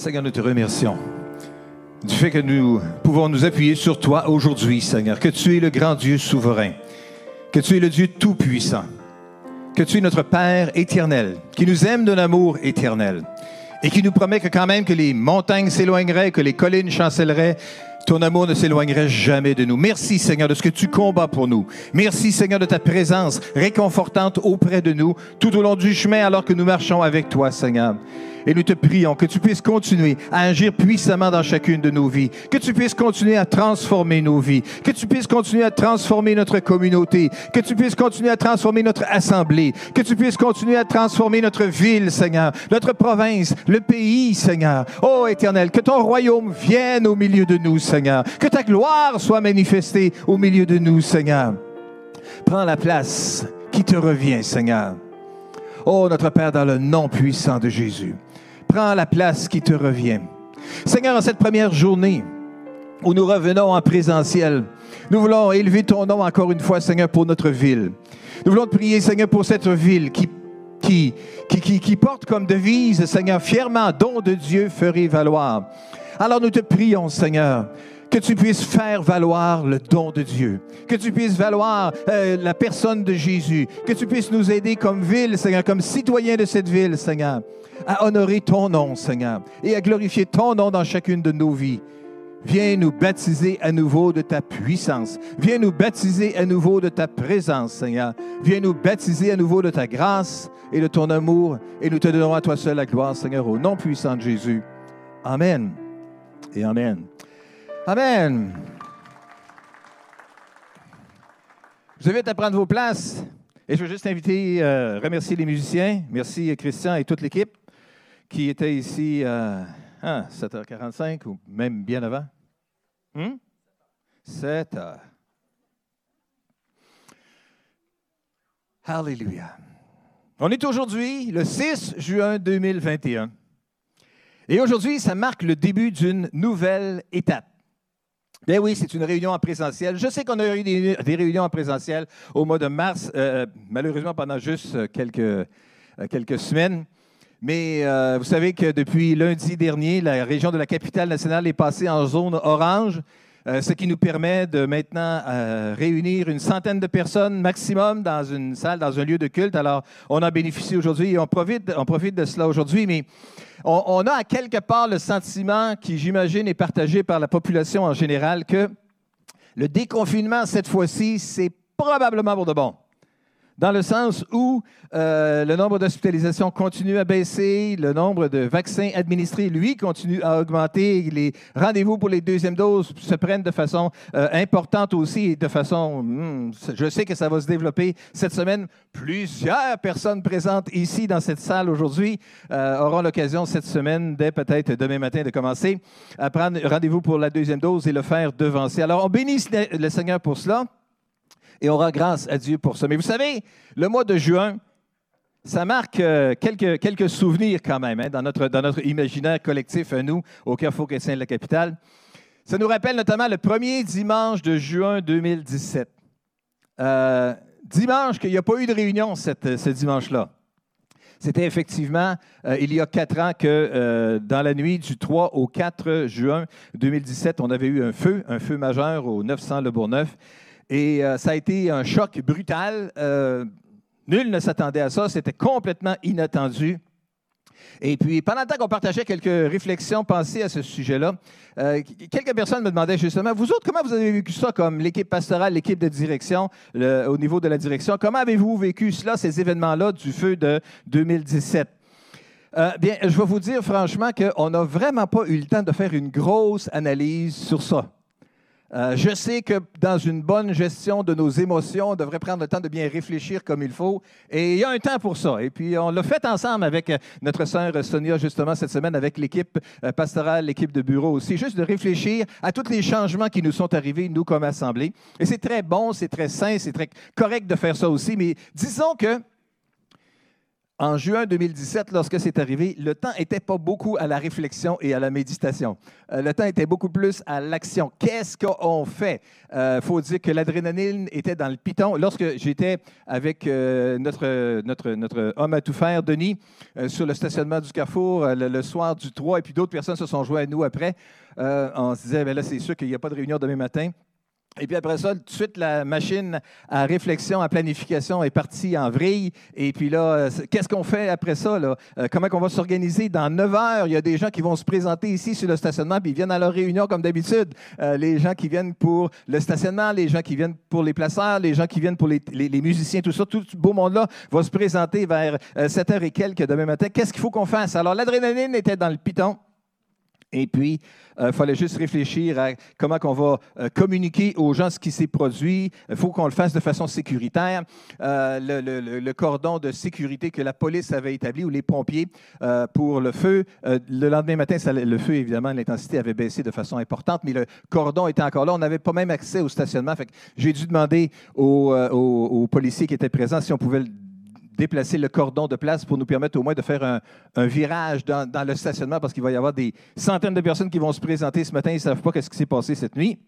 Seigneur, nous te remercions du fait que nous pouvons nous appuyer sur toi aujourd'hui, Seigneur, que tu es le grand Dieu souverain, que tu es le Dieu tout-puissant, que tu es notre Père éternel, qui nous aime d'un amour éternel et qui nous promet que quand même que les montagnes s'éloigneraient, que les collines chancelleraient, ton amour ne s'éloignerait jamais de nous. Merci Seigneur de ce que tu combats pour nous. Merci Seigneur de ta présence réconfortante auprès de nous tout au long du chemin alors que nous marchons avec toi Seigneur. Et nous te prions que tu puisses continuer à agir puissamment dans chacune de nos vies, que tu puisses continuer à transformer nos vies, que tu puisses continuer à transformer notre communauté, que tu puisses continuer à transformer notre assemblée, que tu puisses continuer à transformer notre ville, Seigneur, notre province, le pays, Seigneur. Oh Éternel, que ton royaume vienne au milieu de nous, Seigneur, que ta gloire soit manifestée au milieu de nous, Seigneur. Prends la place qui te revient, Seigneur. Oh, notre Père, dans le nom puissant de Jésus prends la place qui te revient. Seigneur, en cette première journée où nous revenons en présentiel, nous voulons élever ton nom encore une fois, Seigneur, pour notre ville. Nous voulons te prier, Seigneur, pour cette ville qui, qui, qui, porte comme devise, Seigneur, fièrement, don de Dieu ferait valoir. Alors nous te prions, Seigneur, que tu puisses faire valoir le don de Dieu, que tu puisses valoir euh, la personne de Jésus, que tu puisses nous aider comme ville, Seigneur, comme citoyens de cette ville, Seigneur, à honorer ton nom, Seigneur, et à glorifier ton nom dans chacune de nos vies. Viens nous baptiser à nouveau de ta puissance. Viens nous baptiser à nouveau de ta présence, Seigneur. Viens nous baptiser à nouveau de ta grâce et de ton amour. Et nous te donnons à toi seul la gloire, Seigneur, au nom puissant de Jésus. Amen. Et Amen. Amen. Je vous invite à prendre vos places. Et je veux juste inviter, euh, remercier les musiciens. Merci Christian et toute l'équipe qui était ici à 7h45 ou même bien avant. 7 hmm? h Alléluia. On est aujourd'hui le 6 juin 2021. Et aujourd'hui, ça marque le début d'une nouvelle étape. Bien oui, c'est une réunion en présentiel. Je sais qu'on a eu des, réunions en présentiel au mois de mars, euh, malheureusement pendant juste quelques, euh, quelques semaines. Mais euh, vous savez que depuis lundi dernier, la région de la capitale nationale est passée en zone orange, euh, ce qui nous permet de maintenant euh, réunir une centaine de personnes maximum dans une salle, dans un lieu de culte. Alors, on a bénéficié aujourd'hui et on profite, de cela aujourd'hui, mais on, on, a à quelque part le sentiment qui, j'imagine, est partagé par la population en général que le déconfinement, cette fois-ci, c'est probablement pour de bon dans le sens où euh, le nombre d'hospitalisations continue à baisser, le nombre de vaccins administrés, lui, continue à augmenter, les rendez-vous pour les deuxièmes doses se prennent de façon euh, importante aussi, de façon, hmm, je sais que ça va se développer cette semaine. Plusieurs personnes présentes ici dans cette salle aujourd'hui euh, auront l'occasion cette semaine, dès peut-être demain matin, de commencer à prendre rendez-vous pour la deuxième dose et le faire devancer. Alors, on bénit le Seigneur pour cela et on rend grâce à Dieu pour ça. Mais vous savez, le mois de juin, ça marque euh, quelques, quelques souvenirs quand même hein, dans, notre, dans notre imaginaire collectif nous, au Carrefour chrétien de la capitale. Ça nous rappelle notamment le premier dimanche de juin 2017. Euh, dimanche qu'il n'y a pas eu de réunion cette, ce dimanche-là. C'était effectivement euh, il y a quatre ans que dans la nuit du 3 au 4 juin 2017, on avait eu un feu, un feu majeur au 900 Le Bourgneuf. Et euh, ça a été un choc brutal. Euh, nul ne s'attendait à ça. C'était complètement inattendu. Et puis, pendant le temps qu'on partageait quelques réflexions, pensées à ce sujet-là, euh, quelques personnes me demandaient justement, vous autres, comment vous avez vécu ça comme l'équipe pastorale, l'équipe de direction, au niveau de la direction? Comment avez-vous vécu cela, ces événements-là du feu de 2017? bien, je vais vous dire franchement qu'on n'a vraiment pas eu le temps de faire une grosse analyse sur ça. Euh, je sais que dans une bonne gestion de nos émotions, on devrait prendre le temps de bien réfléchir comme il faut. Et il y a un temps pour ça. Et puis, on l'a fait ensemble avec euh, notre sœur Sonia, justement, cette semaine, avec l'équipe euh, pastorale, l'équipe de bureau aussi, juste de réfléchir à tous les changements qui nous sont arrivés, nous, comme Assemblée. Et c'est très bon, c'est très sain, c'est très correct de faire ça aussi. Mais disons que en juin 2017, lorsque c'est arrivé, le temps n'était pas beaucoup à la réflexion et à la méditation. Euh, le temps était beaucoup plus à l'action. Qu'est-ce qu'on fait? Il euh, faut dire que l'adrénaline était dans le piton. Lorsque j'étais avec euh, notre, notre, notre homme à tout faire, Denis, sur le stationnement du Carrefour le, soir du 3, et puis d'autres personnes se sont joints à nous après, on se disait, ben là, c'est sûr qu'il n'y a pas de réunion demain matin. Et puis après ça, tout de suite, la machine à réflexion, à planification est partie en vrille. Et puis là, euh, qu'est-ce qu'on fait après ça? Là? Euh, comment on va s'organiser? Dans 9 heures, il y a des gens qui vont se présenter ici sur le stationnement, puis ils viennent à leur réunion comme d'habitude. Euh, les gens qui viennent pour le stationnement, les gens qui viennent pour les placeurs, les gens qui viennent pour les, les musiciens, tout ça, tout ce beau monde-là va se présenter vers 7 heures et quelques demain matin. Qu'est-ce qu'il faut qu'on fasse? Alors, l'adrénaline était dans le piton. Et puis, il euh, fallait juste réfléchir à comment on va euh, communiquer aux gens ce qui s'est produit. Il faut qu'on le fasse de façon sécuritaire. Euh, le, cordon de sécurité que la police avait établi ou les pompiers pour le feu, le lendemain matin, le feu, évidemment, l'intensité avait baissé de façon importante, mais le cordon était encore là. On n'avait pas même accès au stationnement. J'ai dû demander aux, aux, policiers qui étaient présents si on pouvait déplacer le cordon de place pour nous permettre au moins de faire un, virage dans, le stationnement parce qu'il va y avoir des centaines de personnes qui vont se présenter ce matin. Ils ne savent pas ce qui s'est passé cette nuit.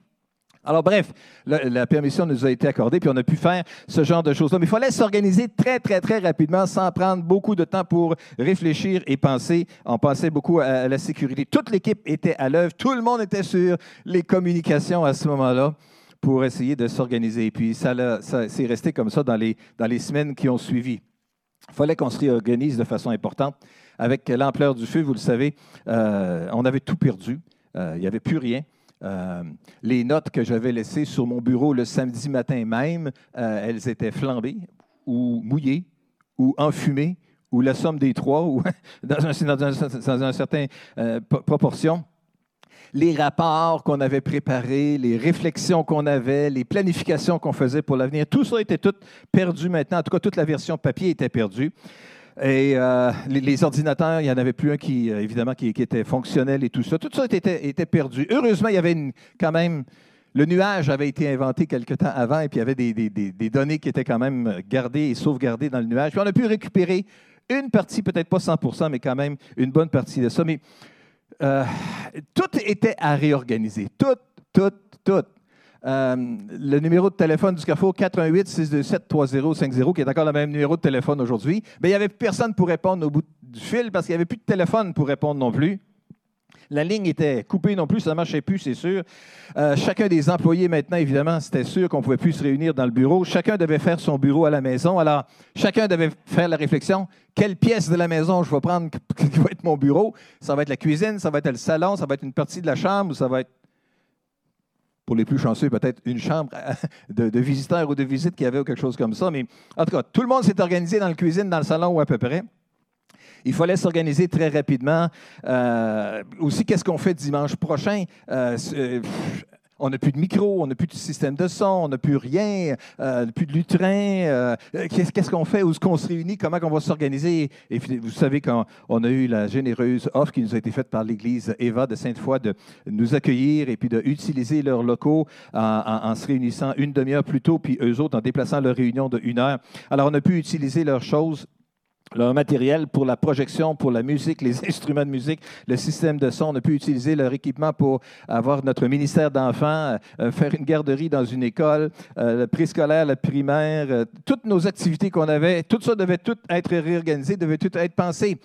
Alors bref, la, permission nous a été accordée, puis on a pu faire ce genre de choses-là. Mais il fallait s'organiser très, très, très rapidement sans prendre beaucoup de temps pour réfléchir et penser. On pensait beaucoup à, la sécurité. Toute l'équipe était à l'œuvre, tout le monde était sur les communications à ce moment-là pour essayer de s'organiser. Et puis ça, ça c'est resté comme ça dans les, dans les semaines qui ont suivi. Il fallait qu'on se réorganise de façon importante. Avec l'ampleur du feu, vous le savez, euh, on avait tout perdu. Euh, il n'y avait plus rien. Euh, les notes que j'avais laissées sur mon bureau le samedi matin même, elles étaient flambées ou mouillées ou enfumées ou la somme des trois ou dans, un, dans, une certaine proportion les rapports qu'on avait préparés, les réflexions qu'on avait, les planifications qu'on faisait pour l'avenir, tout ça était tout perdu maintenant. En tout cas, toute la version papier était perdue. Et euh, les, ordinateurs, il n'y en avait plus un qui, euh, évidemment, qui, était fonctionnel et tout ça. Tout ça était, perdu. Heureusement, il y avait quand même le nuage avait été inventé quelque temps avant et puis il y avait des, des, données qui étaient quand même gardées et sauvegardées dans le nuage. Puis on a pu récupérer une partie, peut-être pas 100% mais quand même une bonne partie de ça. Mais euh, tout était à réorganiser. Tout, tout, tout. Euh, le numéro de téléphone du Carrefour, 418-627-3050, qui est encore le même numéro de téléphone aujourd'hui, mais il n'y avait personne pour répondre au bout du fil parce qu'il n'y avait plus de téléphone pour répondre non plus. La ligne était coupée non plus, ça ne marchait plus, c'est sûr. Euh, chacun des employés, maintenant, évidemment, c'était sûr qu'on ne pouvait plus se réunir dans le bureau. Chacun devait faire son bureau à la maison. Alors, chacun devait faire la réflexion quelle pièce de la maison je vais prendre qui va être mon bureau? Ça va être la cuisine, ça va être le salon, ça va être une partie de la chambre, ou ça va être pour les plus chanceux, peut-être une chambre de, visiteurs ou de visites qui avait ou quelque chose comme ça. Mais en tout cas, tout le monde s'est organisé dans la cuisine, dans le salon ou à peu près. Il fallait s'organiser très rapidement. Euh, aussi, qu'est-ce qu'on fait dimanche prochain? Euh, euh, on n'a plus de micro, on n'a plus de système de son, on n'a plus rien, plus de lutrin. Qu'est-ce qu'on fait? Où est-ce qu'on se réunit? Comment on va s'organiser? Et vous savez qu'on a eu la généreuse offre qui nous a été faite par l'Église Eva de Sainte-Foy de nous accueillir et puis d'utiliser leurs locaux en, en, se réunissant une demi-heure plus tôt, puis eux autres en déplaçant leur réunion de une heure. Alors, on a pu utiliser leurs choses leur matériel pour la projection, pour la musique, les instruments de musique, le système de son. On a pu utiliser leur équipement pour avoir notre ministère d'enfants, euh, faire une garderie dans une école, euh, le préscolaire, le primaire, euh, toutes nos activités qu'on avait, tout ça devait tout être réorganisé, devait tout être pensé.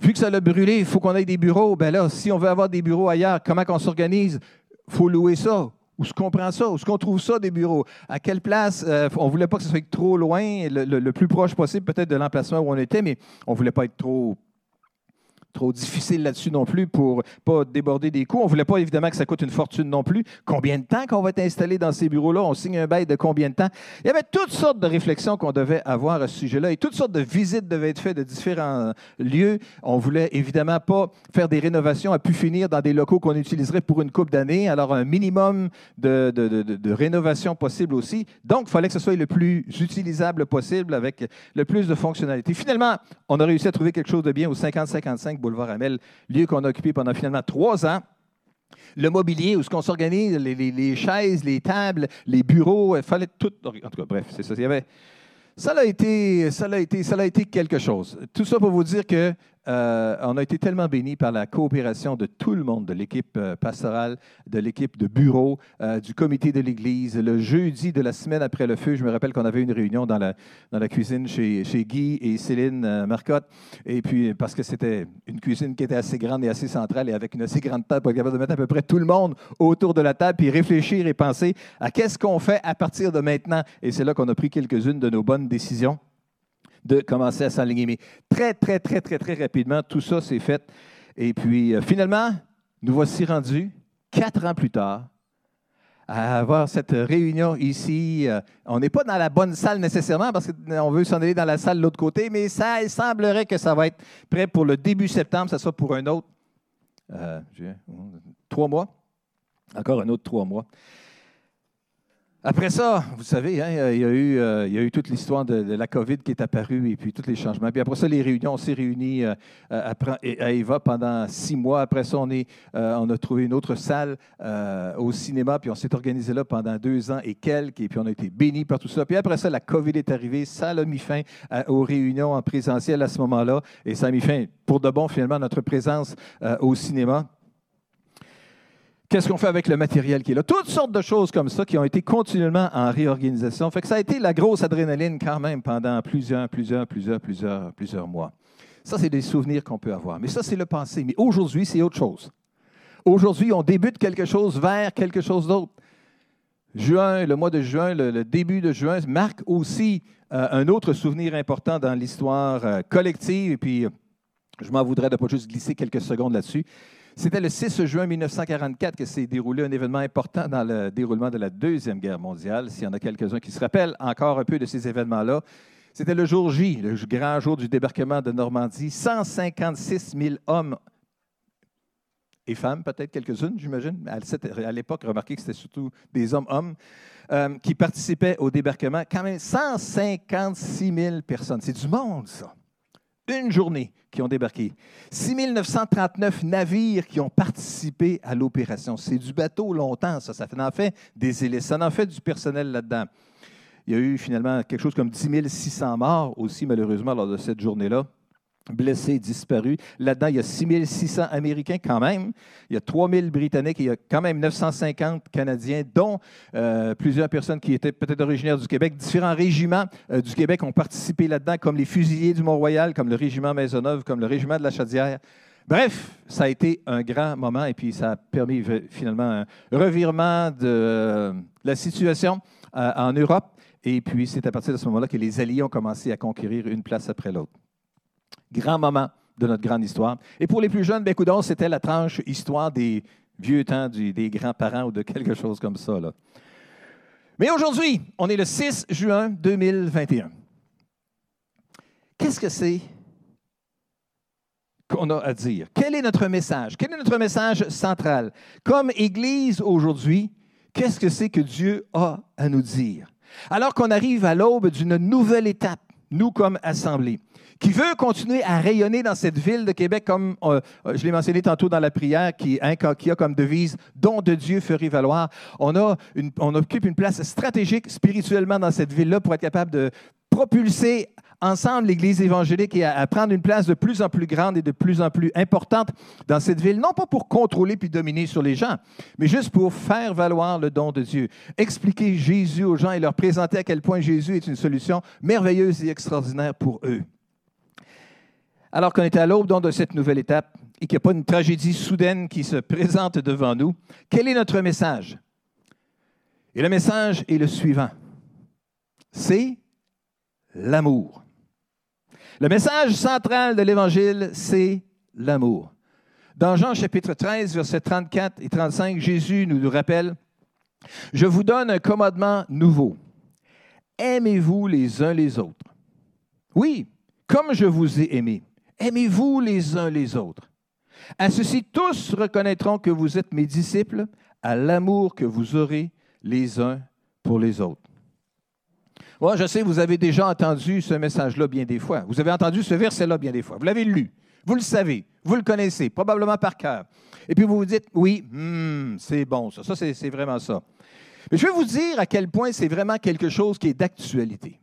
Vu que ça l'a brûlé, il faut qu'on ait des bureaux. Ben là, si on veut avoir des bureaux ailleurs, comment on s'organise? Il faut louer ça. Où est-ce qu'on prend ça? Où est-ce qu'on trouve ça, des bureaux? À quelle place? Euh, on ne voulait pas que ce soit trop loin, le plus proche possible peut-être de l'emplacement où on était, mais on ne voulait pas être trop trop difficile là-dessus non plus pour pas déborder des coûts. On voulait pas évidemment que ça coûte une fortune non plus. Combien de temps qu'on va être installé dans ces bureaux-là? On signe un bail de combien de temps? Il y avait toutes sortes de réflexions qu'on devait avoir à ce sujet-là et toutes sortes de visites devaient être faites de différents lieux. On voulait évidemment pas faire des rénovations à pu finir dans des locaux qu'on utiliserait pour une coupe d'années. Alors, un minimum de, de, de, de rénovation possible aussi. Donc, il fallait que ce soit le plus utilisable possible avec le plus de fonctionnalités. Finalement, on a réussi à trouver quelque chose de bien au 50-55 boulevard Amel, lieu qu'on a occupé pendant finalement trois ans. Le mobilier, où ce qu'on s'organise, les, chaises, les tables, les bureaux, il fallait tout. En tout cas, bref, c'est ça. Il y avait Ça a été, ça a été, ça a été quelque chose. Tout ça pour vous dire que euh, on a été tellement bénis par la coopération de tout le monde, de l'équipe euh, pastorale, de l'équipe de bureau, euh, du comité de l'Église. Le jeudi de la semaine après le feu, je me rappelle qu'on avait une réunion dans la, cuisine chez, chez Guy et Céline Marcotte. Et puis, parce que c'était une cuisine qui était assez grande et assez centrale et avec une assez grande table pour être capable de mettre à peu près tout le monde autour de la table, puis réfléchir et penser à qu'est-ce qu'on fait à partir de maintenant. Et c'est là qu'on a pris quelques-unes de nos bonnes décisions de commencer à s'aligner. Mais très, très, très, très, très rapidement, tout ça s'est fait. Et puis, euh, finalement, nous voici rendus, quatre ans plus tard, à avoir cette réunion ici. Euh, on n'est pas dans la bonne salle nécessairement parce qu'on veut s'en aller dans la salle de l'autre côté, mais ça il semblerait que ça va être prêt pour le début septembre. Ça sera pour un autre euh, trois mois. Encore un autre trois mois. Après ça, vous savez, hein, il, y a eu, euh, il y a eu toute l'histoire de, la COVID qui est apparue et puis tous les changements. Puis après ça, les réunions, on s'est réunis euh, à, Eva pendant six mois. Après ça, on, euh, on a trouvé une autre salle au cinéma, puis on s'est organisé là pendant deux ans et quelques, et puis on a été bénis par tout ça. Puis après ça, la COVID est arrivée, ça a mis fin aux réunions en présentiel à ce moment-là, et ça a mis fin pour de bon, finalement, notre présence au cinéma. Qu'est-ce qu'on fait avec le matériel qui est là? Toutes sortes de choses comme ça qui ont été continuellement en réorganisation. Ça a été la grosse adrénaline quand même pendant plusieurs, plusieurs, plusieurs, plusieurs, plusieurs mois. Ça, c'est des souvenirs qu'on peut avoir. Mais ça, c'est le passé. Mais aujourd'hui, c'est autre chose. Aujourd'hui, on débute quelque chose vers quelque chose d'autre. Juin, le mois de juin, le, début de juin marque aussi euh, un autre souvenir important dans l'histoire euh, collective. Et puis, je m'en voudrais de ne pas juste glisser quelques secondes là-dessus. C'était le 6 juin 1944 que s'est déroulé un événement important dans le déroulement de la Deuxième Guerre mondiale. S'il y en a quelques-uns qui se rappellent encore un peu de ces événements-là, c'était le jour J, le grand jour du débarquement de Normandie. 156 000 hommes et femmes, peut-être quelques-unes, j'imagine. À l'époque, remarquez que c'était surtout des hommes-hommes euh, qui participaient au débarquement. Quand même 156 000 personnes. C'est du monde, ça une journée qui ont débarqué. 6 939 navires qui ont participé à l'opération. C'est du bateau longtemps, ça. Ça en fait des hélices. Ça en fait du personnel là-dedans. Il y a eu finalement quelque chose comme 10 600 morts aussi, malheureusement, lors de cette journée-là blessés, disparus. Là-dedans, il y a 6600 Américains quand même. Il y a 3000 Britanniques et il y a quand même 950 Canadiens, dont euh, plusieurs personnes qui étaient peut-être originaires du Québec. Différents régiments euh, du Québec ont participé là-dedans, comme les fusiliers du Mont-Royal, comme le régiment Maisonneuve, comme le régiment de la Chaudière. Bref, ça a été un grand moment et puis ça a permis finalement un revirement de euh, la situation en Europe. Et puis, c'est à partir de ce moment-là que les Alliés ont commencé à conquérir une place après l'autre grand moment de notre grande histoire. Et pour les plus jeunes, ben, c'était la tranche histoire des vieux temps, des grands-parents ou de quelque chose comme ça. Mais aujourd'hui, on est le 6 juin 2021. Qu'est-ce que c'est qu'on a à dire? Quel est notre message? Quel est notre message central? Comme Église aujourd'hui, qu'est-ce que c'est que Dieu a à nous dire? Alors qu'on arrive à l'aube d'une nouvelle étape, nous comme assemblée, qui veut continuer à rayonner dans cette ville de Québec, comme euh, euh, je l'ai mentionné tantôt dans la prière, qui, a comme devise Don de Dieu ferait valoir. On occupe une place stratégique spirituellement dans cette ville-là pour être capable de propulser ensemble l'Église évangélique et à, prendre une place de plus en plus grande et de plus en plus importante dans cette ville, non pas pour contrôler puis dominer sur les gens, mais juste pour faire valoir le don de Dieu, expliquer Jésus aux gens et leur présenter à quel point Jésus est une solution merveilleuse et extraordinaire pour eux alors qu'on est à l'aube de cette nouvelle étape et qu'il n'y a pas une tragédie soudaine qui se présente devant nous, quel est notre message? Et le message est le suivant. C'est l'amour. Le message central de l'Évangile, c'est l'amour. Dans Jean chapitre 13, versets 34 et 35, Jésus nous rappelle, Je vous donne un commandement nouveau. Aimez-vous les uns les autres. Oui, comme je vous ai aimé. Aimez-vous les uns les autres? À ceci, tous reconnaîtront que vous êtes mes disciples à l'amour que vous aurez les uns pour les autres. Moi, je sais, vous avez déjà entendu ce message-là bien des fois. Vous avez entendu ce verset-là bien des fois. Vous l'avez lu. Vous le savez. Vous le connaissez, probablement par cœur. Et puis vous vous dites, oui, hmm, c'est bon, ça. Ça, c'est vraiment ça. Mais je vais vous dire à quel point c'est vraiment quelque chose qui est d'actualité.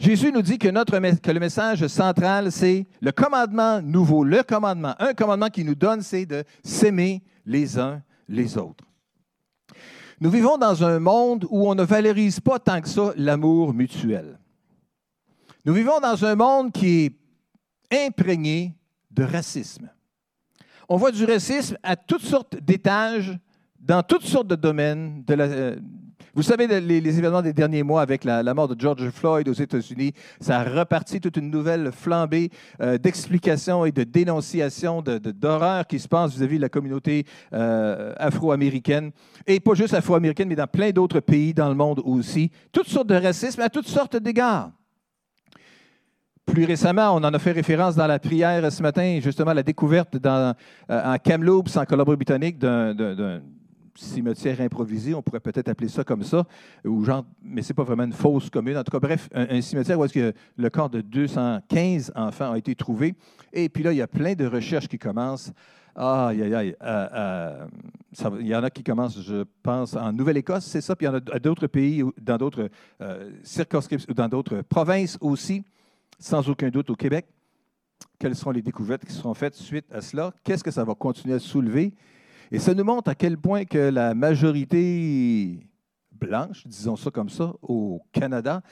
Jésus nous dit que, le message central, c'est le commandement nouveau, le commandement. Un commandement qui nous donne, c'est de s'aimer les uns les autres. Nous vivons dans un monde où on ne valorise pas tant que ça l'amour mutuel. Nous vivons dans un monde qui est imprégné de racisme. On voit du racisme à toutes sortes d'étages, dans toutes sortes de domaines. De la, euh, vous savez, les, événements des derniers mois avec la, mort de George Floyd aux États-Unis, ça a reparti toute une nouvelle flambée euh, d'explications et de dénonciations d'horreurs qui se passent vis-à-vis de la communauté euh, afro-américaine. Et pas juste afro-américaine, mais dans plein d'autres pays dans le monde aussi. Toutes sortes de racisme à toutes sortes d'égards. Plus récemment, on en a fait référence dans la prière ce matin, justement, la découverte euh, en Kamloops, en Colombie-Britannique, d'un cimetière improvisé, on pourrait peut-être appeler ça comme ça, ou genre, mais ce n'est pas vraiment une fausse commune. En tout cas, bref, un, cimetière où est-ce que le corps de 215 enfants a été trouvé. Et puis là, il y a plein de recherches qui commencent. Aïe, aïe, aïe. Euh, euh, il y en a qui commencent, je pense, en Nouvelle-Écosse, c'est ça, puis il y en a d'autres pays, dans d'autres circonscriptions, dans d'autres provinces aussi sans aucun doute au Québec. Quelles sont les découvertes qui seront faites suite à cela? Qu'est-ce que ça va continuer à soulever? Et ça nous montre à quel point que la majorité blanche, disons ça comme ça, au Canada,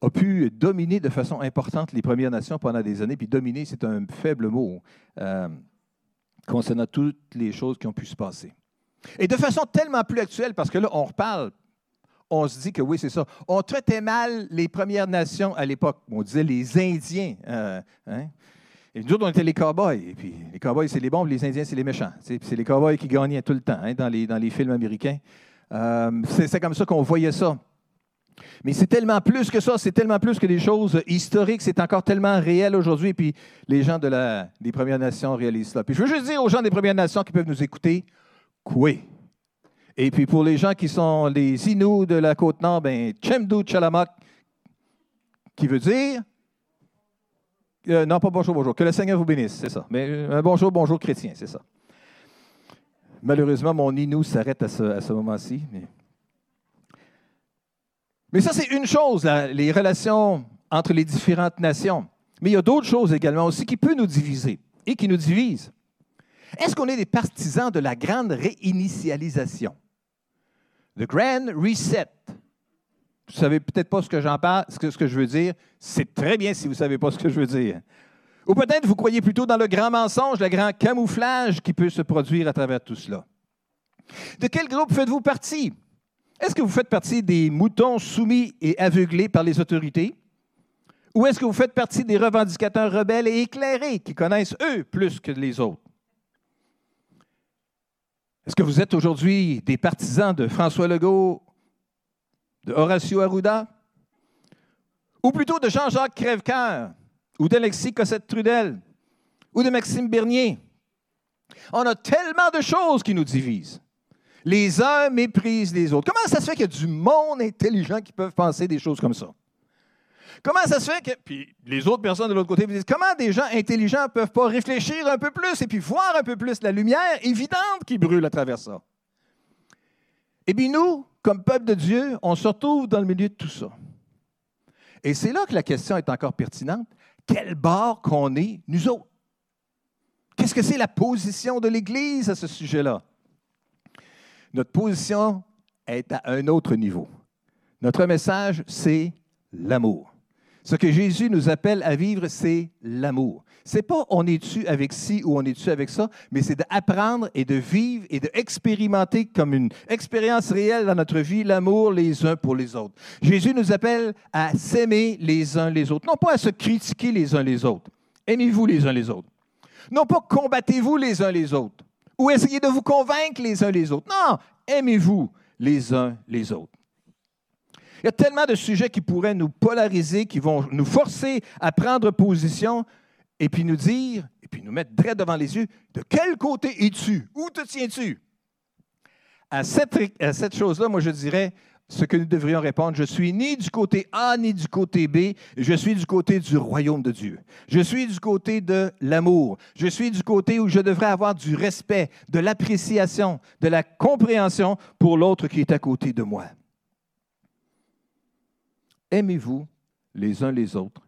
a pu dominer de façon importante les Premières Nations pendant des années. Puis dominer, c'est un faible mot euh, concernant toutes les choses qui ont pu se passer. Et de façon tellement plus actuelle, parce que là, on reparle on se dit que oui, c'est ça. On traitait mal les Premières Nations à l'époque. On disait les Indiens. Euh, hein. Et nous autres, on était les cowboys. Et puis, les cowboys, c'est les bons, les Indiens, c'est les méchants. C'est les cowboys qui gagnaient tout le temps hein, dans, les, dans les films américains. Euh, c'est comme ça qu'on voyait ça. Mais c'est tellement plus que ça, c'est tellement plus que des choses historiques, c'est encore tellement réel aujourd'hui. Et puis, les gens de la, des Premières Nations réalisent cela. Puis, je veux juste dire aux gens des Premières Nations qui peuvent nous écouter, quoi? Et puis pour les gens qui sont les Inuits de la Côte-Nord, ben, Chemdu Chalamak, qui veut dire. Euh, non, pas bonjour, bonjour. Que le Seigneur vous bénisse, c'est ça. Mais euh, bonjour, bonjour chrétien, c'est ça. Malheureusement, mon Inou s'arrête à ce, moment-ci. Mais... ça, c'est une chose, les relations entre les différentes nations. Mais il y a d'autres choses également aussi qui peuvent nous diviser et qui nous divisent. Est-ce qu'on est des partisans de la grande réinitialisation? The Grand Reset. Vous ne savez peut-être pas ce que j'en parle, ce que, je veux dire. C'est très bien si vous ne savez pas ce que je veux dire. Ou peut-être vous croyez plutôt dans le grand mensonge, le grand camouflage qui peut se produire à travers tout cela. De quel groupe faites-vous partie? Est-ce que vous faites partie des moutons soumis et aveuglés par les autorités? Ou est-ce que vous faites partie des revendicateurs rebelles et éclairés qui connaissent eux plus que les autres? Est-ce que vous êtes aujourd'hui des partisans de François Legault, de Horacio Arruda, ou plutôt de Jean-Jacques Crèvecoeur, ou d'Alexis Cossette-Trudel, ou de Maxime Bernier? On a tellement de choses qui nous divisent. Les uns méprisent les autres. Comment ça se fait qu'il y a du monde intelligent qui peuvent penser des choses comme ça? Comment ça se fait que. Puis les autres personnes de l'autre côté me disent comment des gens intelligents ne peuvent pas réfléchir un peu plus et puis voir un peu plus la lumière évidente qui brûle à travers ça? Eh bien, nous, comme peuple de Dieu, on se retrouve dans le milieu de tout ça. Et c'est là que la question est encore pertinente. Quel bord qu'on est, nous autres? Qu'est-ce que c'est la position de l'Église à ce sujet-là? Notre position est à un autre niveau. Notre message, c'est l'amour. Ce que Jésus nous appelle à vivre, c'est l'amour. C'est pas on est-tu avec ci ou on est-tu avec ça, mais c'est d'apprendre et de vivre et d'expérimenter comme une expérience réelle dans notre vie l'amour les uns pour les autres. Jésus nous appelle à s'aimer les uns les autres, non pas à se critiquer les uns les autres. Aimez-vous les uns les autres. Non pas combattez-vous les uns les autres ou essayez de vous convaincre les uns les autres. Non, aimez-vous les uns les autres. Il y a tellement de sujets qui pourraient nous polariser, qui vont nous forcer à prendre position et puis nous dire, et puis nous mettre droit devant les yeux, de quel côté es-tu? Où te tiens-tu? À cette, à cette chose-là, moi je dirais, ce que nous devrions répondre, je suis ni du côté A ni du côté B, je suis du côté du royaume de Dieu. Je suis du côté de l'amour. Je suis du côté où je devrais avoir du respect, de l'appréciation, de la compréhension pour l'autre qui est à côté de moi. Aimez-vous les uns les autres,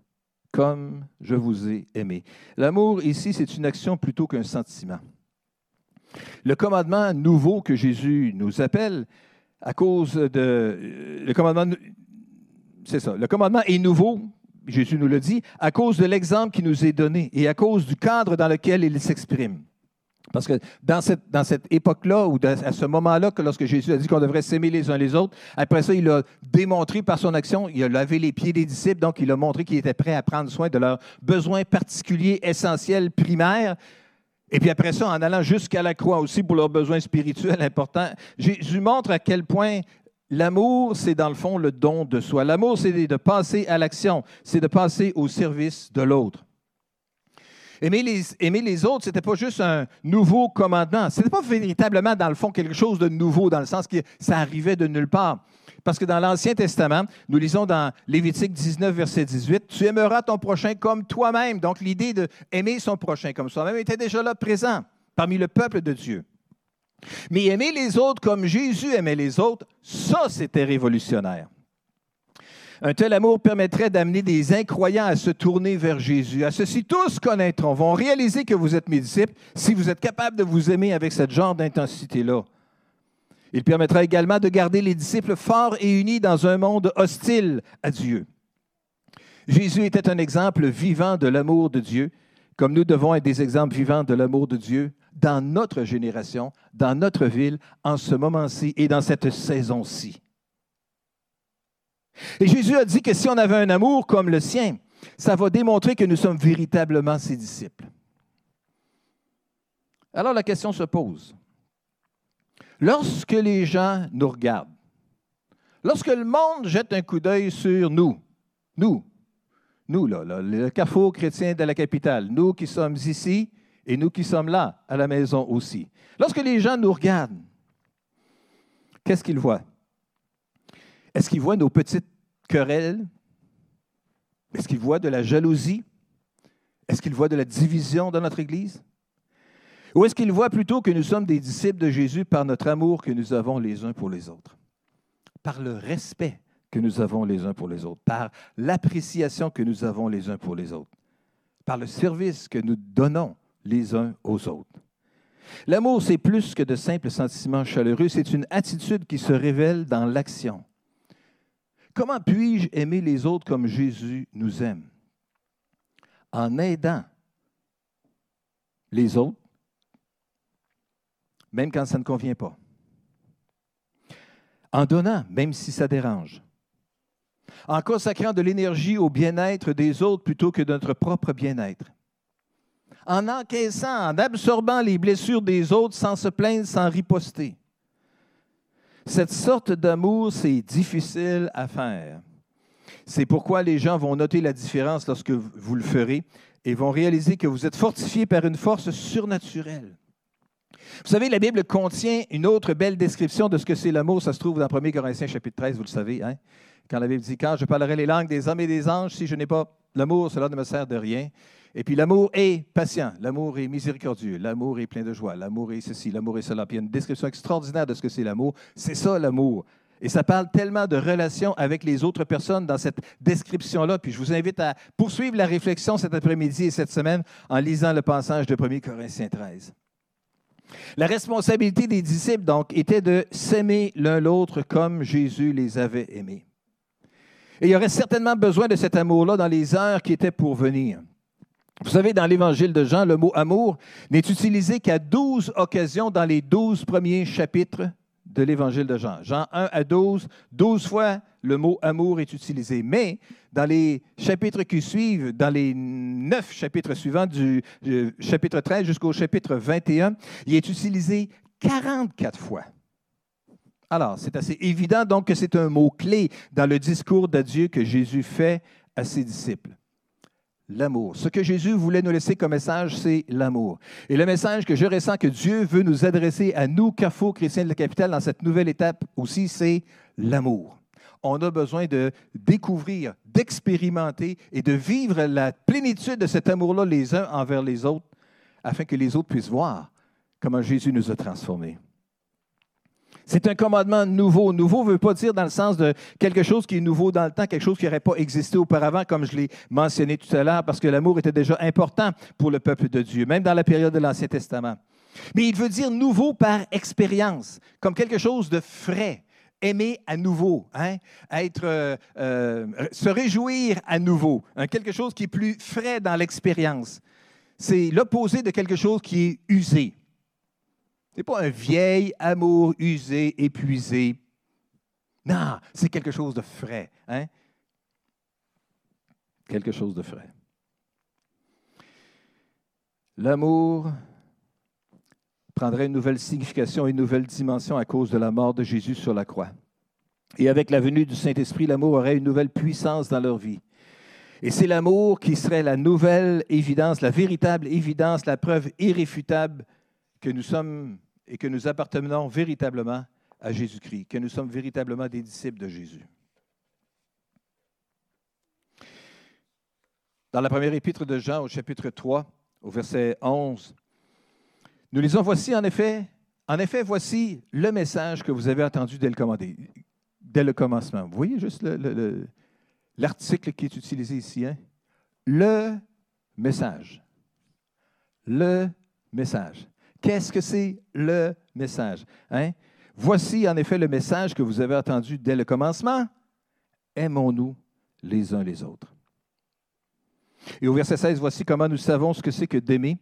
comme je vous ai aimé. L'amour, ici, c'est une action plutôt qu'un sentiment. Le commandement nouveau que Jésus nous appelle, à cause de... Commandement, c'est ça, le commandement est nouveau, Jésus nous le dit, à cause de l'exemple qui nous est donné et à cause du cadre dans lequel il s'exprime. Parce que dans cette, dans cette époque-là, ou à ce moment-là, que lorsque Jésus a dit qu'on devrait s'aimer les uns les autres, après ça, il a démontré par son action, il a lavé les pieds des disciples, donc il a montré qu'il était prêt à prendre soin de leurs besoins particuliers, essentiels, primaires. Et puis après ça, en allant jusqu'à la croix aussi pour leurs besoins spirituels importants, Jésus montre à quel point l'amour, c'est dans le fond le don de soi. L'amour, c'est de passer à l'action, c'est de passer au service de l'autre. Aimer les, autres, ce n'était pas juste un nouveau commandement. Ce n'était pas véritablement, dans le fond, quelque chose de nouveau, dans le sens que ça arrivait de nulle part. Parce que dans l'Ancien Testament, nous lisons dans Lévitique 19, verset 18, Tu aimeras ton prochain comme toi-même. Donc l'idée d'aimer son prochain comme soi-même était déjà là présent parmi le peuple de Dieu. Mais aimer les autres comme Jésus aimait les autres, ça, c'était révolutionnaire. Un tel amour permettrait d'amener des incroyants à se tourner vers Jésus. À ceci, tous connaîtront, vont réaliser que vous êtes mes disciples si vous êtes capable de vous aimer avec ce genre d'intensité-là. Il permettra également de garder les disciples forts et unis dans un monde hostile à Dieu. Jésus était un exemple vivant de l'amour de Dieu, comme nous devons être des exemples vivants de l'amour de Dieu dans notre génération, dans notre ville, en ce moment-ci et dans cette saison-ci. Et Jésus a dit que si on avait un amour comme le sien, ça va démontrer que nous sommes véritablement ses disciples. Alors la question se pose. Lorsque les gens nous regardent, lorsque le monde jette un coup d'œil sur nous, nous, nous, là, le carrefour chrétien de la capitale, nous qui sommes ici et nous qui sommes là, à la maison aussi. Lorsque les gens nous regardent, qu'est-ce qu'ils voient? Est-ce qu'ils voient nos petites querelles? Est-ce qu'ils voient de la jalousie? Est-ce qu'ils voient de la division dans notre Église? Ou est-ce qu'ils voient plutôt que nous sommes des disciples de Jésus par notre amour que nous avons les uns pour les autres? Par le respect que nous avons les uns pour les autres, par l'appréciation que nous avons les uns pour les autres, par le service que nous donnons les uns aux autres. L'amour, c'est plus que de simples sentiments chaleureux, c'est une attitude qui se révèle dans l'action. Comment puis-je aimer les autres comme Jésus nous aime? En aidant les autres, même quand ça ne convient pas. En donnant, même si ça dérange. En consacrant de l'énergie au bien-être des autres plutôt que de notre propre bien-être. En encaissant, en absorbant les blessures des autres sans se plaindre, sans riposter. Cette sorte d'amour, c'est difficile à faire. C'est pourquoi les gens vont noter la différence lorsque vous le ferez et vont réaliser que vous êtes fortifié par une force surnaturelle. Vous savez, la Bible contient une autre belle description de ce que c'est l'amour. Ça se trouve dans 1 Corinthiens chapitre 13, vous le savez. Hein? Quand la Bible dit, quand je parlerai les langues des hommes et des anges, si je n'ai pas l'amour, cela ne me sert de rien. Et puis l'amour est patient, l'amour est miséricordieux, l'amour est plein de joie, l'amour est ceci, l'amour est cela. Puis il y a une description extraordinaire de ce que c'est l'amour. C'est ça l'amour. Et ça parle tellement de relations avec les autres personnes dans cette description-là. Puis je vous invite à poursuivre la réflexion cet après-midi et cette semaine en lisant le passage de 1 Corinthiens 13. La responsabilité des disciples, donc, était de s'aimer l'un l'autre comme Jésus les avait aimés. Et il y aurait certainement besoin de cet amour-là dans les heures qui étaient pour venir. Vous savez, dans l'Évangile de Jean, le mot amour n'est utilisé qu'à 12 occasions dans les 12 premiers chapitres de l'Évangile de Jean. Jean 1 à 12, 12 fois le mot amour est utilisé. Mais dans les chapitres qui suivent, dans les neuf chapitres suivants, du chapitre 13 jusqu'au chapitre 21, il est utilisé 44 fois. Alors, c'est assez évident donc que c'est un mot-clé dans le discours d'adieu que Jésus fait à ses disciples l'amour. Ce que Jésus voulait nous laisser comme message, c'est l'amour. Et le message que je ressens que Dieu veut nous adresser à nous, Carrefour chrétiens de la capitale, dans cette nouvelle étape aussi, c'est l'amour. On a besoin de découvrir, d'expérimenter et de vivre la plénitude de cet amour-là les uns envers les autres, afin que les autres puissent voir comment Jésus nous a transformés. C'est un commandement nouveau. Nouveau ne veut pas dire dans le sens de quelque chose qui est nouveau dans le temps, quelque chose qui n'aurait pas existé auparavant, comme je l'ai mentionné tout à l'heure, parce que l'amour était déjà important pour le peuple de Dieu, même dans la période de l'Ancien Testament. Mais il veut dire nouveau par expérience, comme quelque chose de frais, aimer à nouveau, hein? être, euh, euh, se réjouir à nouveau, hein? quelque chose qui est plus frais dans l'expérience. C'est l'opposé de quelque chose qui est usé. N'est pas un vieil amour usé, épuisé. Non, c'est quelque chose de frais. Hein? Quelque chose de frais. L'amour prendrait une nouvelle signification, une nouvelle dimension à cause de la mort de Jésus sur la croix. Et avec la venue du Saint-Esprit, l'amour aurait une nouvelle puissance dans leur vie. Et c'est l'amour qui serait la nouvelle évidence, la véritable évidence, la preuve irréfutable que nous sommes et que nous appartenons véritablement à Jésus-Christ, que nous sommes véritablement des disciples de Jésus. Dans la première épître de Jean, au chapitre 3, au verset 11, nous lisons Voici en effet, en effet, voici le message que vous avez entendu dès le, commencement. Vous voyez juste l'article qui est utilisé ici. Hein? Le message. Le message. Qu'est-ce que c'est le message? Hein? Voici en effet le message que vous avez entendu dès le commencement. Aimons-nous les uns les autres. Et au verset 16, voici comment nous savons ce que c'est que d'aimer.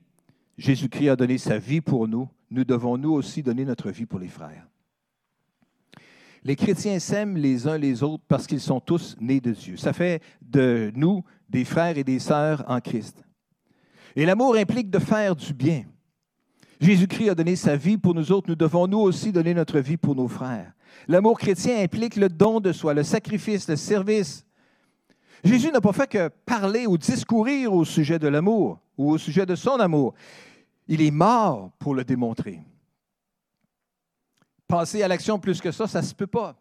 Jésus-Christ a donné sa vie pour nous. Nous devons nous aussi donner notre vie pour les frères. Les chrétiens s'aiment les uns les autres parce qu'ils sont tous nés de Dieu. Ça fait de nous des frères et des sœurs en Christ. Et l'amour implique de faire du bien. Jésus-Christ a donné sa vie pour nous autres, nous devons nous aussi donner notre vie pour nos frères. L'amour chrétien implique le don de soi, le sacrifice, le service. Jésus n'a pas fait que parler ou discourir au sujet de l'amour ou au sujet de son amour. Il est mort pour le démontrer. Passer à l'action plus que ça, ça ne se peut pas.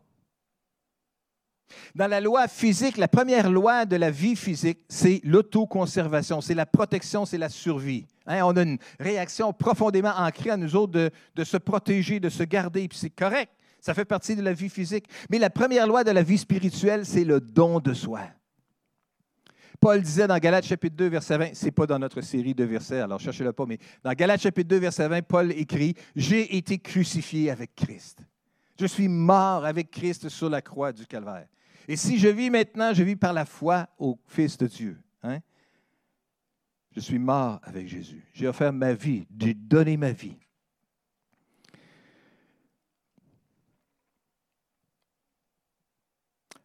Dans la loi physique, la première loi de la vie physique, c'est l'autoconservation, c'est la protection, c'est la survie. Hein, on a une réaction profondément ancrée à nous autres de, se protéger, de se garder, puis c'est correct. Ça fait partie de la vie physique. Mais la première loi de la vie spirituelle, c'est le don de soi. Paul disait dans Galates chapitre 2, verset 20, c'est pas dans notre série de versets, alors cherchez-le pas, mais dans Galates chapitre 2, verset 20, Paul écrit J'ai été crucifié avec Christ. Je suis mort avec Christ sur la croix du Calvaire. Et si je vis maintenant, je vis par la foi au Fils de Dieu. Hein? Je suis mort avec Jésus. J'ai offert ma vie, j'ai donné ma vie.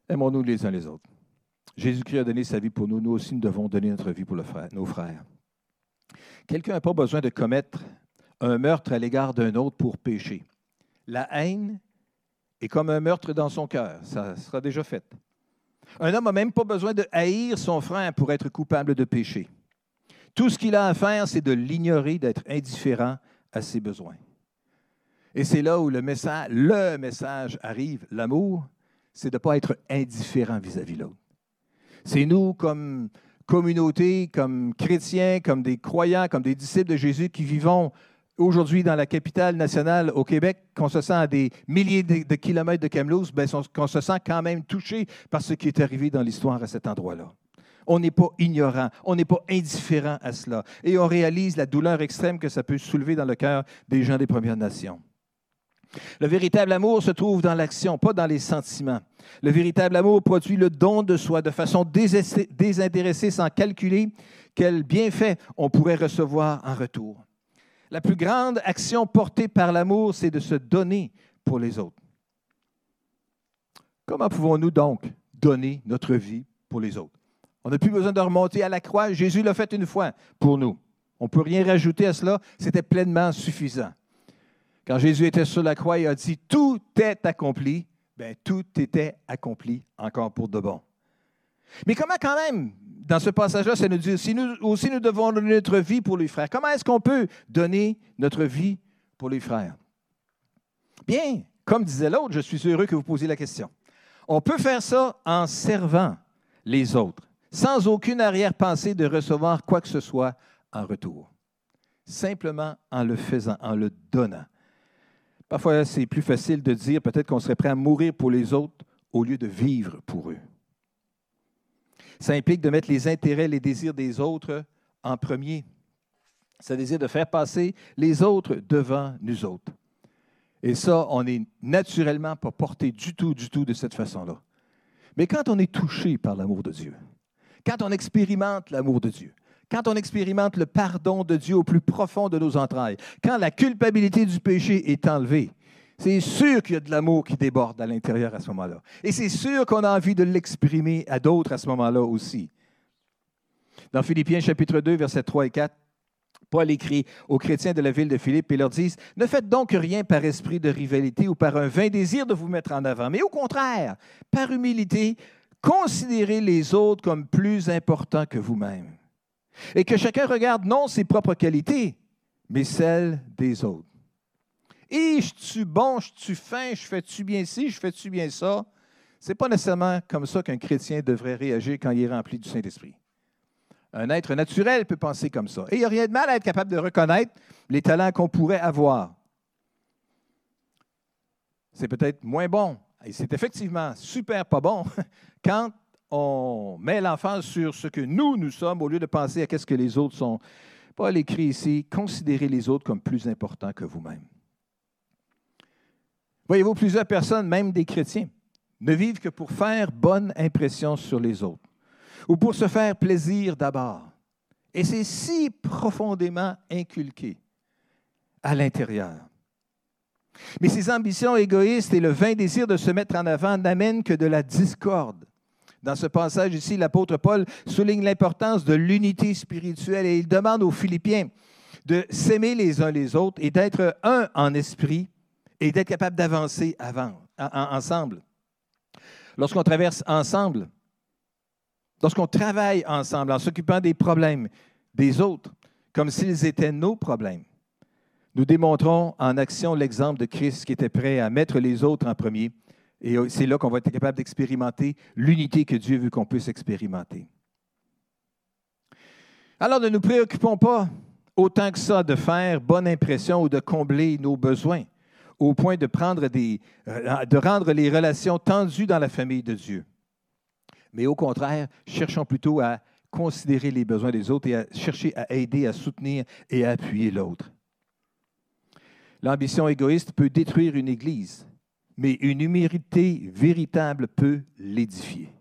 Aimons-nous les uns les autres. Jésus-Christ a donné sa vie pour nous. Nous aussi, nous devons donner notre vie pour nos frères. Quelqu'un n'a pas besoin de commettre un meurtre à l'égard d'un autre pour pécher. La haine est comme un meurtre dans son cœur. Ça sera déjà fait. Un homme n'a même pas besoin de haïr son frère pour être coupable de péché. Tout ce qu'il a à faire, c'est de l'ignorer, d'être indifférent à ses besoins. Et c'est là où le message, le message arrive. L'amour, c'est de ne pas être indifférent vis-à-vis de l'autre. C'est nous, comme communauté, comme chrétiens, comme des croyants, comme des disciples de Jésus qui vivons aujourd'hui dans la capitale nationale au Québec, qu'on se sent à des milliers de, kilomètres de Kamloops, ben, qu'on se sent quand même touché par ce qui est arrivé dans l'histoire à cet endroit-là. On n'est pas ignorant, on n'est pas indifférent à cela. Et on réalise la douleur extrême que ça peut soulever dans le cœur des gens des Premières Nations. Le véritable amour se trouve dans l'action, pas dans les sentiments. Le véritable amour produit le don de soi de façon désintéressée sans calculer quel bienfait on pourrait recevoir en retour. La plus grande action portée par l'amour, c'est de se donner pour les autres. Comment pouvons-nous donc donner notre vie pour les autres? On n'a plus besoin de remonter à la croix. Jésus l'a fait une fois pour nous. On ne peut rien rajouter à cela. C'était pleinement suffisant. Quand Jésus était sur la croix, il a dit Tout est accompli. Bien, tout était accompli encore pour de bon. Mais comment, quand même, dans ce passage-là, ça nous dit si nous aussi nous devons donner notre vie pour les frères. Comment est-ce qu'on peut donner notre vie pour les frères? Bien, comme disait l'autre, je suis heureux que vous posiez la question. On peut faire ça en servant les autres, sans aucune arrière-pensée de recevoir quoi que ce soit en retour. Simplement en le faisant, en le donnant. Parfois, c'est plus facile de dire peut-être qu'on serait prêt à mourir pour les autres au lieu de vivre pour eux. Ça implique de mettre les intérêts, les désirs des autres en premier. Ça désire de faire passer les autres devant nous autres. Et ça, on n'est naturellement pas porté du tout, du tout de cette façon-là. Mais quand on est touché par l'amour de Dieu, quand on expérimente l'amour de Dieu, quand on expérimente le pardon de Dieu au plus profond de nos entrailles, quand la culpabilité du péché est enlevée, c'est sûr qu'il y a de l'amour qui déborde à l'intérieur à ce moment-là. Et c'est sûr qu'on a envie de l'exprimer à d'autres à ce moment-là aussi. Dans Philippiens chapitre 2, versets 3 et 4, Paul écrit aux chrétiens de la ville de Philippe et leur dit Ne faites donc rien par esprit de rivalité ou par un vain désir de vous mettre en avant, mais au contraire, par humilité, considérez les autres comme plus importants que vous-même. Et que chacun regarde non ses propres qualités, mais celles des autres. Et je suis bon, je suis fin, je fais-tu bien ci, je fais-tu bien ça? Ce n'est pas nécessairement comme ça qu'un chrétien devrait réagir quand il est rempli du Saint-Esprit. Un être naturel peut penser comme ça. Et il n'y a rien de mal à être capable de reconnaître les talents qu'on pourrait avoir. C'est peut-être moins bon. Et c'est effectivement super pas bon quand on met l'enfant sur ce que nous, nous sommes, au lieu de penser à qu'est-ce que les autres sont. Paul écrit ici, considérez les autres comme plus importants que vous-même. Voyez-vous, plusieurs personnes, même des chrétiens, ne vivent que pour faire bonne impression sur les autres ou pour se faire plaisir d'abord. Et c'est si profondément inculqué à l'intérieur. Mais ces ambitions égoïstes et le vain désir de se mettre en avant n'amènent que de la discorde. Dans ce passage ici, l'apôtre Paul souligne l'importance de l'unité spirituelle et il demande aux Philippiens de s'aimer les uns les autres et d'être un en esprit et d'être capable d'avancer ensemble. Lorsqu'on traverse ensemble, lorsqu'on travaille ensemble en s'occupant des problèmes des autres, comme s'ils étaient nos problèmes, nous démontrons en action l'exemple de Christ qui était prêt à mettre les autres en premier. Et c'est là qu'on va être capable d'expérimenter l'unité que Dieu veut qu'on puisse expérimenter. Alors ne nous préoccupons pas autant que ça de faire bonne impression ou de combler nos besoins au point de, prendre des, de rendre les relations tendues dans la famille de Dieu mais au contraire, cherchons plutôt à considérer les besoins des autres et à chercher à aider, à soutenir et à appuyer l'autre. L'ambition égoïste peut détruire une Église, mais une humilité véritable peut l'édifier.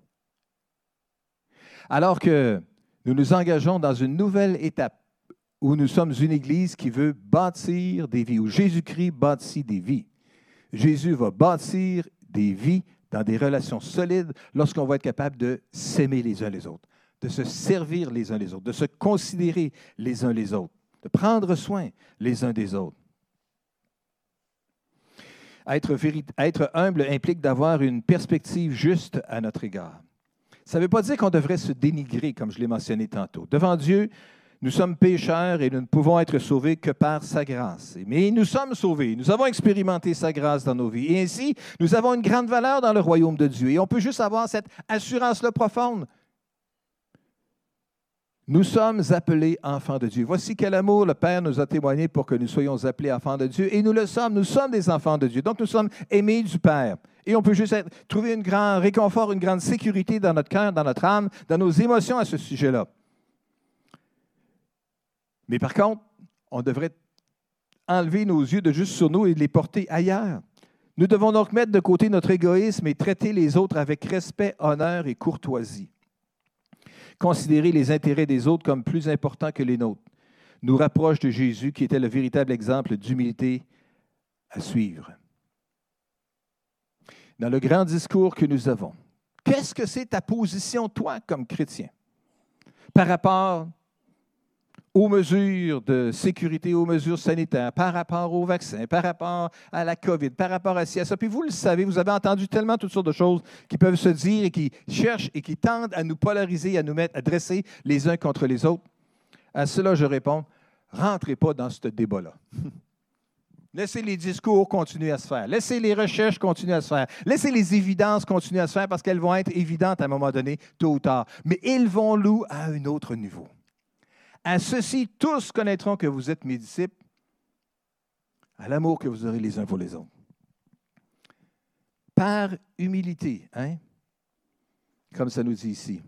Alors que nous nous engageons dans une nouvelle étape où nous sommes une Église qui veut bâtir des vies, où Jésus-Christ bâtit des vies. Jésus va bâtir des vies dans des relations solides lorsqu'on va être capable de s'aimer les uns les autres, de se servir les uns les autres, de se considérer les uns les autres, de prendre soin les uns des autres. Être, humble implique d'avoir une perspective juste à notre égard. Ça ne veut pas dire qu'on devrait se dénigrer, comme je l'ai mentionné tantôt. Devant Dieu, nous sommes pécheurs et nous ne pouvons être sauvés que par sa grâce. Mais nous sommes sauvés. Nous avons expérimenté sa grâce dans nos vies. Et ainsi, nous avons une grande valeur dans le royaume de Dieu. Et on peut juste avoir cette assurance-là profonde. Nous sommes appelés enfants de Dieu. Voici quel amour le Père nous a témoigné pour que nous soyons appelés enfants de Dieu. Et nous le sommes. Nous sommes des enfants de Dieu. Donc nous sommes aimés du Père. Et on peut juste trouver un grand réconfort, une grande sécurité dans notre cœur, dans notre âme, dans nos émotions à ce sujet-là. Mais par contre, on devrait enlever nos yeux de juste sur nous et les porter ailleurs. Nous devons donc mettre de côté notre égoïsme et traiter les autres avec respect, honneur et courtoisie. Considérer les intérêts des autres comme plus importants que les nôtres nous rapproche de Jésus qui était le véritable exemple d'humilité à suivre. Dans le grand discours que nous avons, qu'est-ce que c'est ta position, toi, comme chrétien, par rapport aux mesures de sécurité, aux mesures sanitaires, par rapport au vaccin, par rapport à la COVID, par rapport à ci, à ça. Puis vous le savez, vous avez entendu tellement toutes sortes de choses qui peuvent se dire et qui cherchent et qui tendent à nous polariser, à nous mettre, à dresser les uns contre les autres. À cela, je réponds, rentrez pas dans ce débat-là. Laissez les discours continuer à se faire. Laissez les recherches continuer à se faire. Laissez les évidences continuer à se faire parce qu'elles vont être évidentes à un moment donné, tôt ou tard. Mais élevons-nous à un autre niveau. À ceci, tous connaîtront que vous êtes mes disciples, à l'amour que vous aurez les uns pour les autres. Par humilité, hein? comme ça nous dit ici.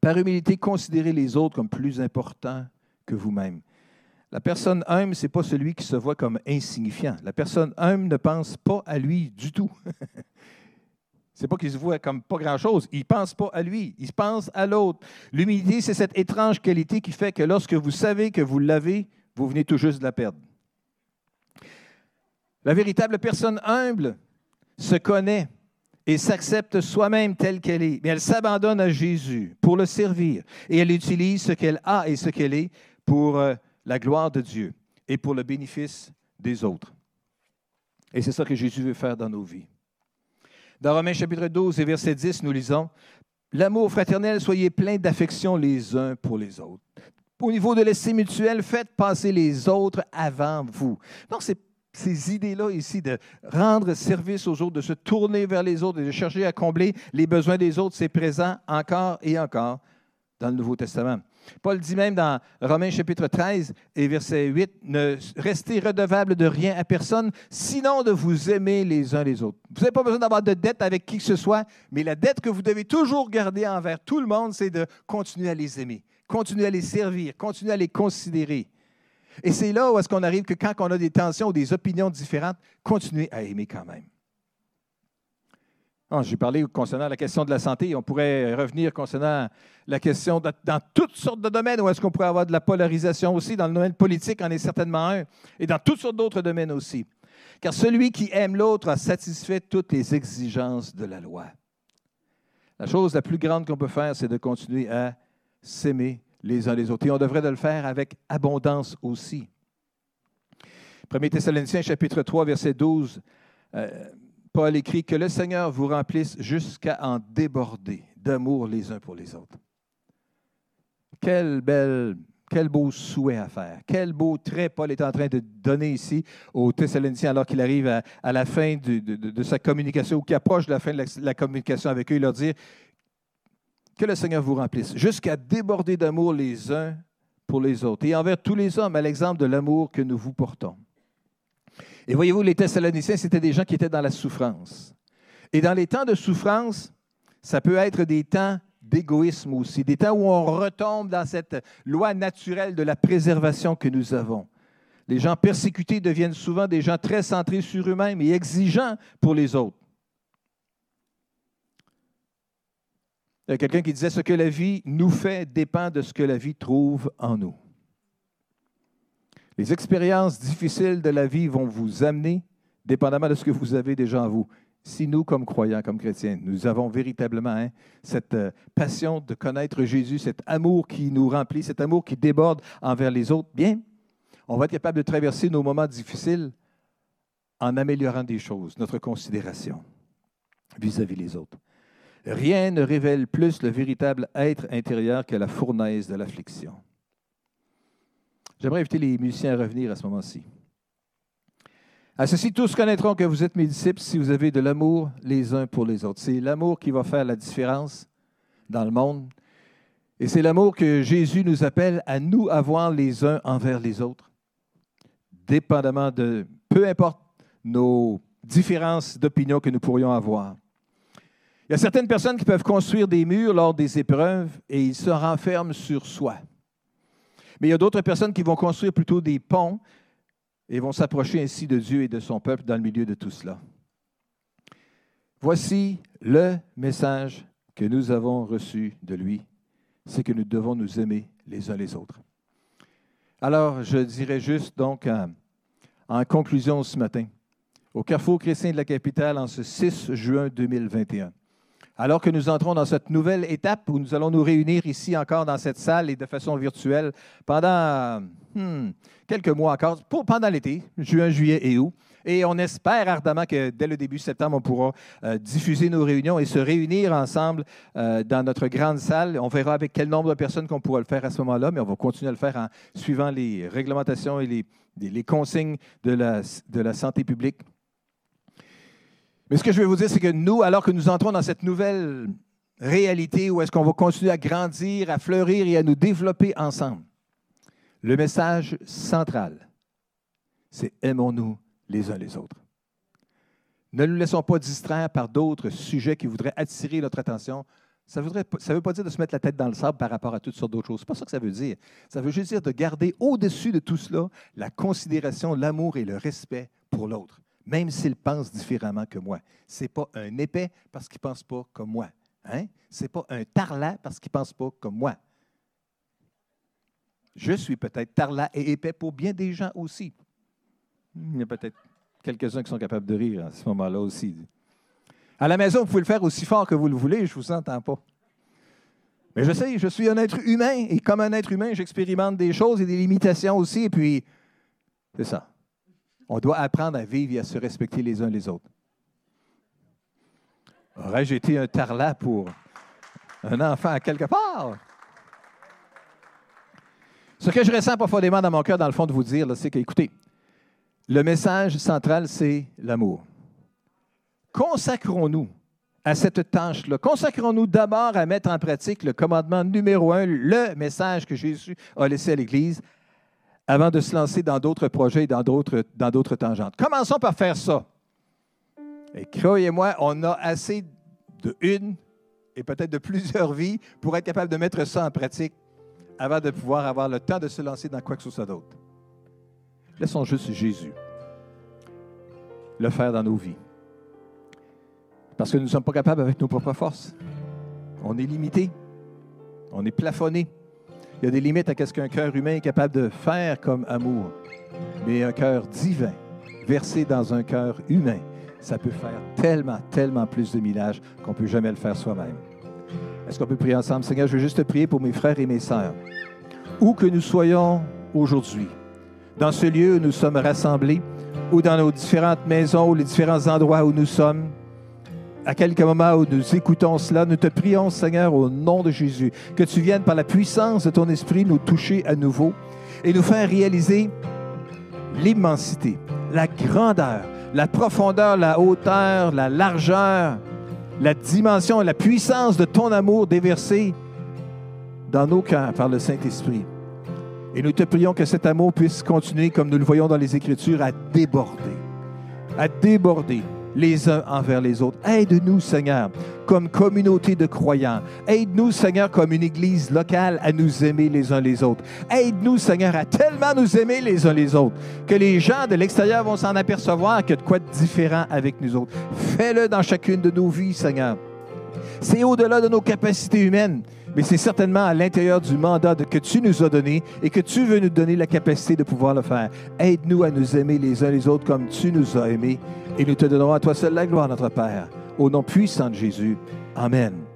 Par humilité, considérez les autres comme plus importants que vous-même. La personne humble, ce n'est pas celui qui se voit comme insignifiant. La personne humble ne pense pas à lui du tout. C'est pas qu'il se voit comme pas grand-chose. Il ne pense pas à lui. Il pense à l'autre. L'humilité, c'est cette étrange qualité qui fait que lorsque vous savez que vous l'avez, vous venez tout juste de la perdre. La véritable personne humble se connaît et s'accepte soi-même telle qu'elle est, mais elle s'abandonne à Jésus pour le servir et elle utilise ce qu'elle a et ce qu'elle est pour euh, la gloire de Dieu et pour le bénéfice des autres. Et c'est ça que Jésus veut faire dans nos vies. Dans Romains chapitre 12 et verset 10, nous lisons L'amour fraternel, soyez pleins d'affection les uns pour les autres. Au niveau de l'estime mutuelle, faites passer les autres avant vous. Donc, ces idées-là ici de rendre service aux autres, de se tourner vers les autres et de chercher à combler les besoins des autres, c'est présent encore et encore dans le Nouveau Testament. Paul dit même dans Romains chapitre 13 et verset 8, ne restez redevable de rien à personne, sinon de vous aimer les uns les autres. Vous n'avez pas besoin d'avoir de dette avec qui que ce soit, mais la dette que vous devez toujours garder envers tout le monde, c'est de continuer à les aimer, continuer à les servir, continuer à les considérer. Et c'est là où est-ce qu'on arrive que quand on a des tensions ou des opinions différentes, continuer à aimer quand même. Ah, j'ai parlé concernant la question de la santé. On pourrait revenir concernant la question dans toutes sortes de domaines où est-ce qu'on pourrait avoir de la polarisation aussi. Dans le domaine politique, en est certainement un. Et dans toutes sortes d'autres domaines aussi. Car celui qui aime l'autre a satisfait toutes les exigences de la loi. La chose la plus grande qu'on peut faire, c'est de continuer à s'aimer les uns les autres. Et on devrait de le faire avec abondance aussi. 1 Thessaloniciens chapitre 3, verset 12. Paul écrit que le Seigneur vous remplisse jusqu'à en déborder d'amour les uns pour les autres. Quel beau souhait à faire. Quel beau trait Paul est en train de donner ici aux Thessaloniciens alors qu'il arrive à, la fin de, sa communication ou qui approche de la fin de la, communication avec eux. Il leur dit que le Seigneur vous remplisse jusqu'à déborder d'amour les uns pour les autres et envers tous les hommes à l'exemple de l'amour que nous vous portons. Et voyez-vous, les Thessaloniciens, c'était des gens qui étaient dans la souffrance. Et dans les temps de souffrance, ça peut être des temps d'égoïsme aussi, des temps où on retombe dans cette loi naturelle de la préservation que nous avons. Les gens persécutés deviennent souvent des gens très centrés sur eux-mêmes et exigeants pour les autres. Il y a quelqu'un qui disait ce que la vie nous fait dépend de ce que la vie trouve en nous. Les expériences difficiles de la vie vont vous amener, dépendamment de ce que vous avez déjà en vous. Si nous, comme croyants, comme chrétiens, nous avons véritablement hein, cette euh, passion de connaître Jésus, cet amour qui nous remplit, cet amour qui déborde envers les autres, bien, on va être capable de traverser nos moments difficiles en améliorant des choses, notre considération vis-à-vis des autres. Rien ne révèle plus le véritable être intérieur que la fournaise de l'affliction. J'aimerais inviter les musiciens à revenir à ce moment-ci. À ceci, tous connaîtront que vous êtes mes disciples si vous avez de l'amour les uns pour les autres. C'est l'amour qui va faire la différence dans le monde. Et c'est l'amour que Jésus nous appelle à nous avoir les uns envers les autres, dépendamment de, peu importe nos différences d'opinion que nous pourrions avoir. Il y a certaines personnes qui peuvent construire des murs lors des épreuves et ils se renferment sur soi. Mais il y a d'autres personnes qui vont construire plutôt des ponts et vont s'approcher ainsi de Dieu et de son peuple dans le milieu de tout cela. Voici le message que nous avons reçu de lui, c'est que nous devons nous aimer les uns les autres. Alors, je dirais juste donc en, conclusion ce matin, au Carrefour chrétien de la capitale en ce 6 juin 2021, alors que nous entrons dans cette nouvelle étape où nous allons nous réunir ici encore dans cette salle et de façon virtuelle pendant hmm, quelques mois encore, pendant l'été, juin, juillet et août. Et on espère ardemment que dès le début septembre, on pourra euh, diffuser nos réunions et se réunir ensemble euh, dans notre grande salle. On verra avec quel nombre de personnes qu'on pourra le faire à ce moment-là, mais on va continuer à le faire en suivant les réglementations et les, consignes de la santé publique. Mais ce que je vais vous dire, c'est que nous, alors que nous entrons dans cette nouvelle réalité où est-ce qu'on va continuer à grandir, à fleurir et à nous développer ensemble, le message central, c'est aimons-nous les uns les autres. Ne nous laissons pas distraire par d'autres sujets qui voudraient attirer notre attention. Ça ne veut pas dire de se mettre la tête dans le sable par rapport à toutes sortes d'autres choses. Ce n'est pas ça que ça veut dire. Ça veut juste dire de garder au-dessus de tout cela la considération, l'amour et le respect pour l'autre, même s'il pense différemment que moi. Ce n'est pas un épais parce qu'il ne pense pas comme moi. Hein? Ce n'est pas un tarlat parce qu'il ne pense pas comme moi. Je suis peut-être tarlat et épais pour bien des gens aussi. Il y a peut-être quelques-uns qui sont capables de rire à ce moment-là aussi. À la maison, vous pouvez le faire aussi fort que vous le voulez, je ne vous entends pas. Mais je sais, je suis un être humain et comme un être humain, j'expérimente des choses et des limitations aussi. Et puis, c'est ça. On doit apprendre à vivre et à se respecter les uns les autres. Aurais-je été un tarlat pour un enfant quelque part? Ce que je ressens profondément dans mon cœur, dans le fond, de vous dire, c'est que, écoutez, le message central, c'est l'amour. Consacrons-nous à cette tâche-là. Consacrons-nous d'abord à mettre en pratique le commandement numéro un, le message que Jésus a laissé à l'Église, avant de se lancer dans d'autres projets et dans d'autres, tangentes. Commençons par faire ça. Et croyez-moi, on a assez de une et peut-être de plusieurs vies pour être capable de mettre ça en pratique avant de pouvoir avoir le temps de se lancer dans quoi que ce soit d'autre. Laissons juste Jésus le faire dans nos vies. Parce que nous ne sommes pas capables avec nos propres forces. On est limité. On est plafonné. Il y a des limites à ce qu'un cœur humain est capable de faire comme amour. Mais un cœur divin, versé dans un cœur humain, ça peut faire tellement, tellement plus de millages qu'on ne peut jamais le faire soi-même. Est-ce qu'on peut prier ensemble? Seigneur, je veux juste prier pour mes frères et mes sœurs. Où que nous soyons aujourd'hui, dans ce lieu où nous sommes rassemblés, ou dans nos différentes maisons, ou les différents endroits où nous sommes, à quelques moments où nous écoutons cela, nous te prions, Seigneur, au nom de Jésus, que tu viennes par la puissance de ton esprit nous toucher à nouveau et nous faire réaliser l'immensité, la grandeur, la profondeur, la hauteur, la largeur, la dimension et la puissance de ton amour déversé dans nos cœurs par le Saint-Esprit. Et nous te prions que cet amour puisse continuer, comme nous le voyons dans les Écritures, à déborder, à déborder les uns envers les autres. Aide-nous, Seigneur, comme communauté de croyants. Aide-nous, Seigneur, comme une église locale à nous aimer les uns les autres. Aide-nous, Seigneur, à tellement nous aimer les uns les autres que les gens de l'extérieur vont s'en apercevoir qu'il y a de quoi de différent avec nous autres. Fais-le dans chacune de nos vies, Seigneur. C'est au-delà de nos capacités humaines mais c'est certainement à l'intérieur du mandat que tu nous as donné et que tu veux nous donner la capacité de pouvoir le faire. Aide-nous à nous aimer les uns les autres comme tu nous as aimés et nous te donnerons à toi seul la gloire, notre Père. Au nom puissant de Jésus. Amen.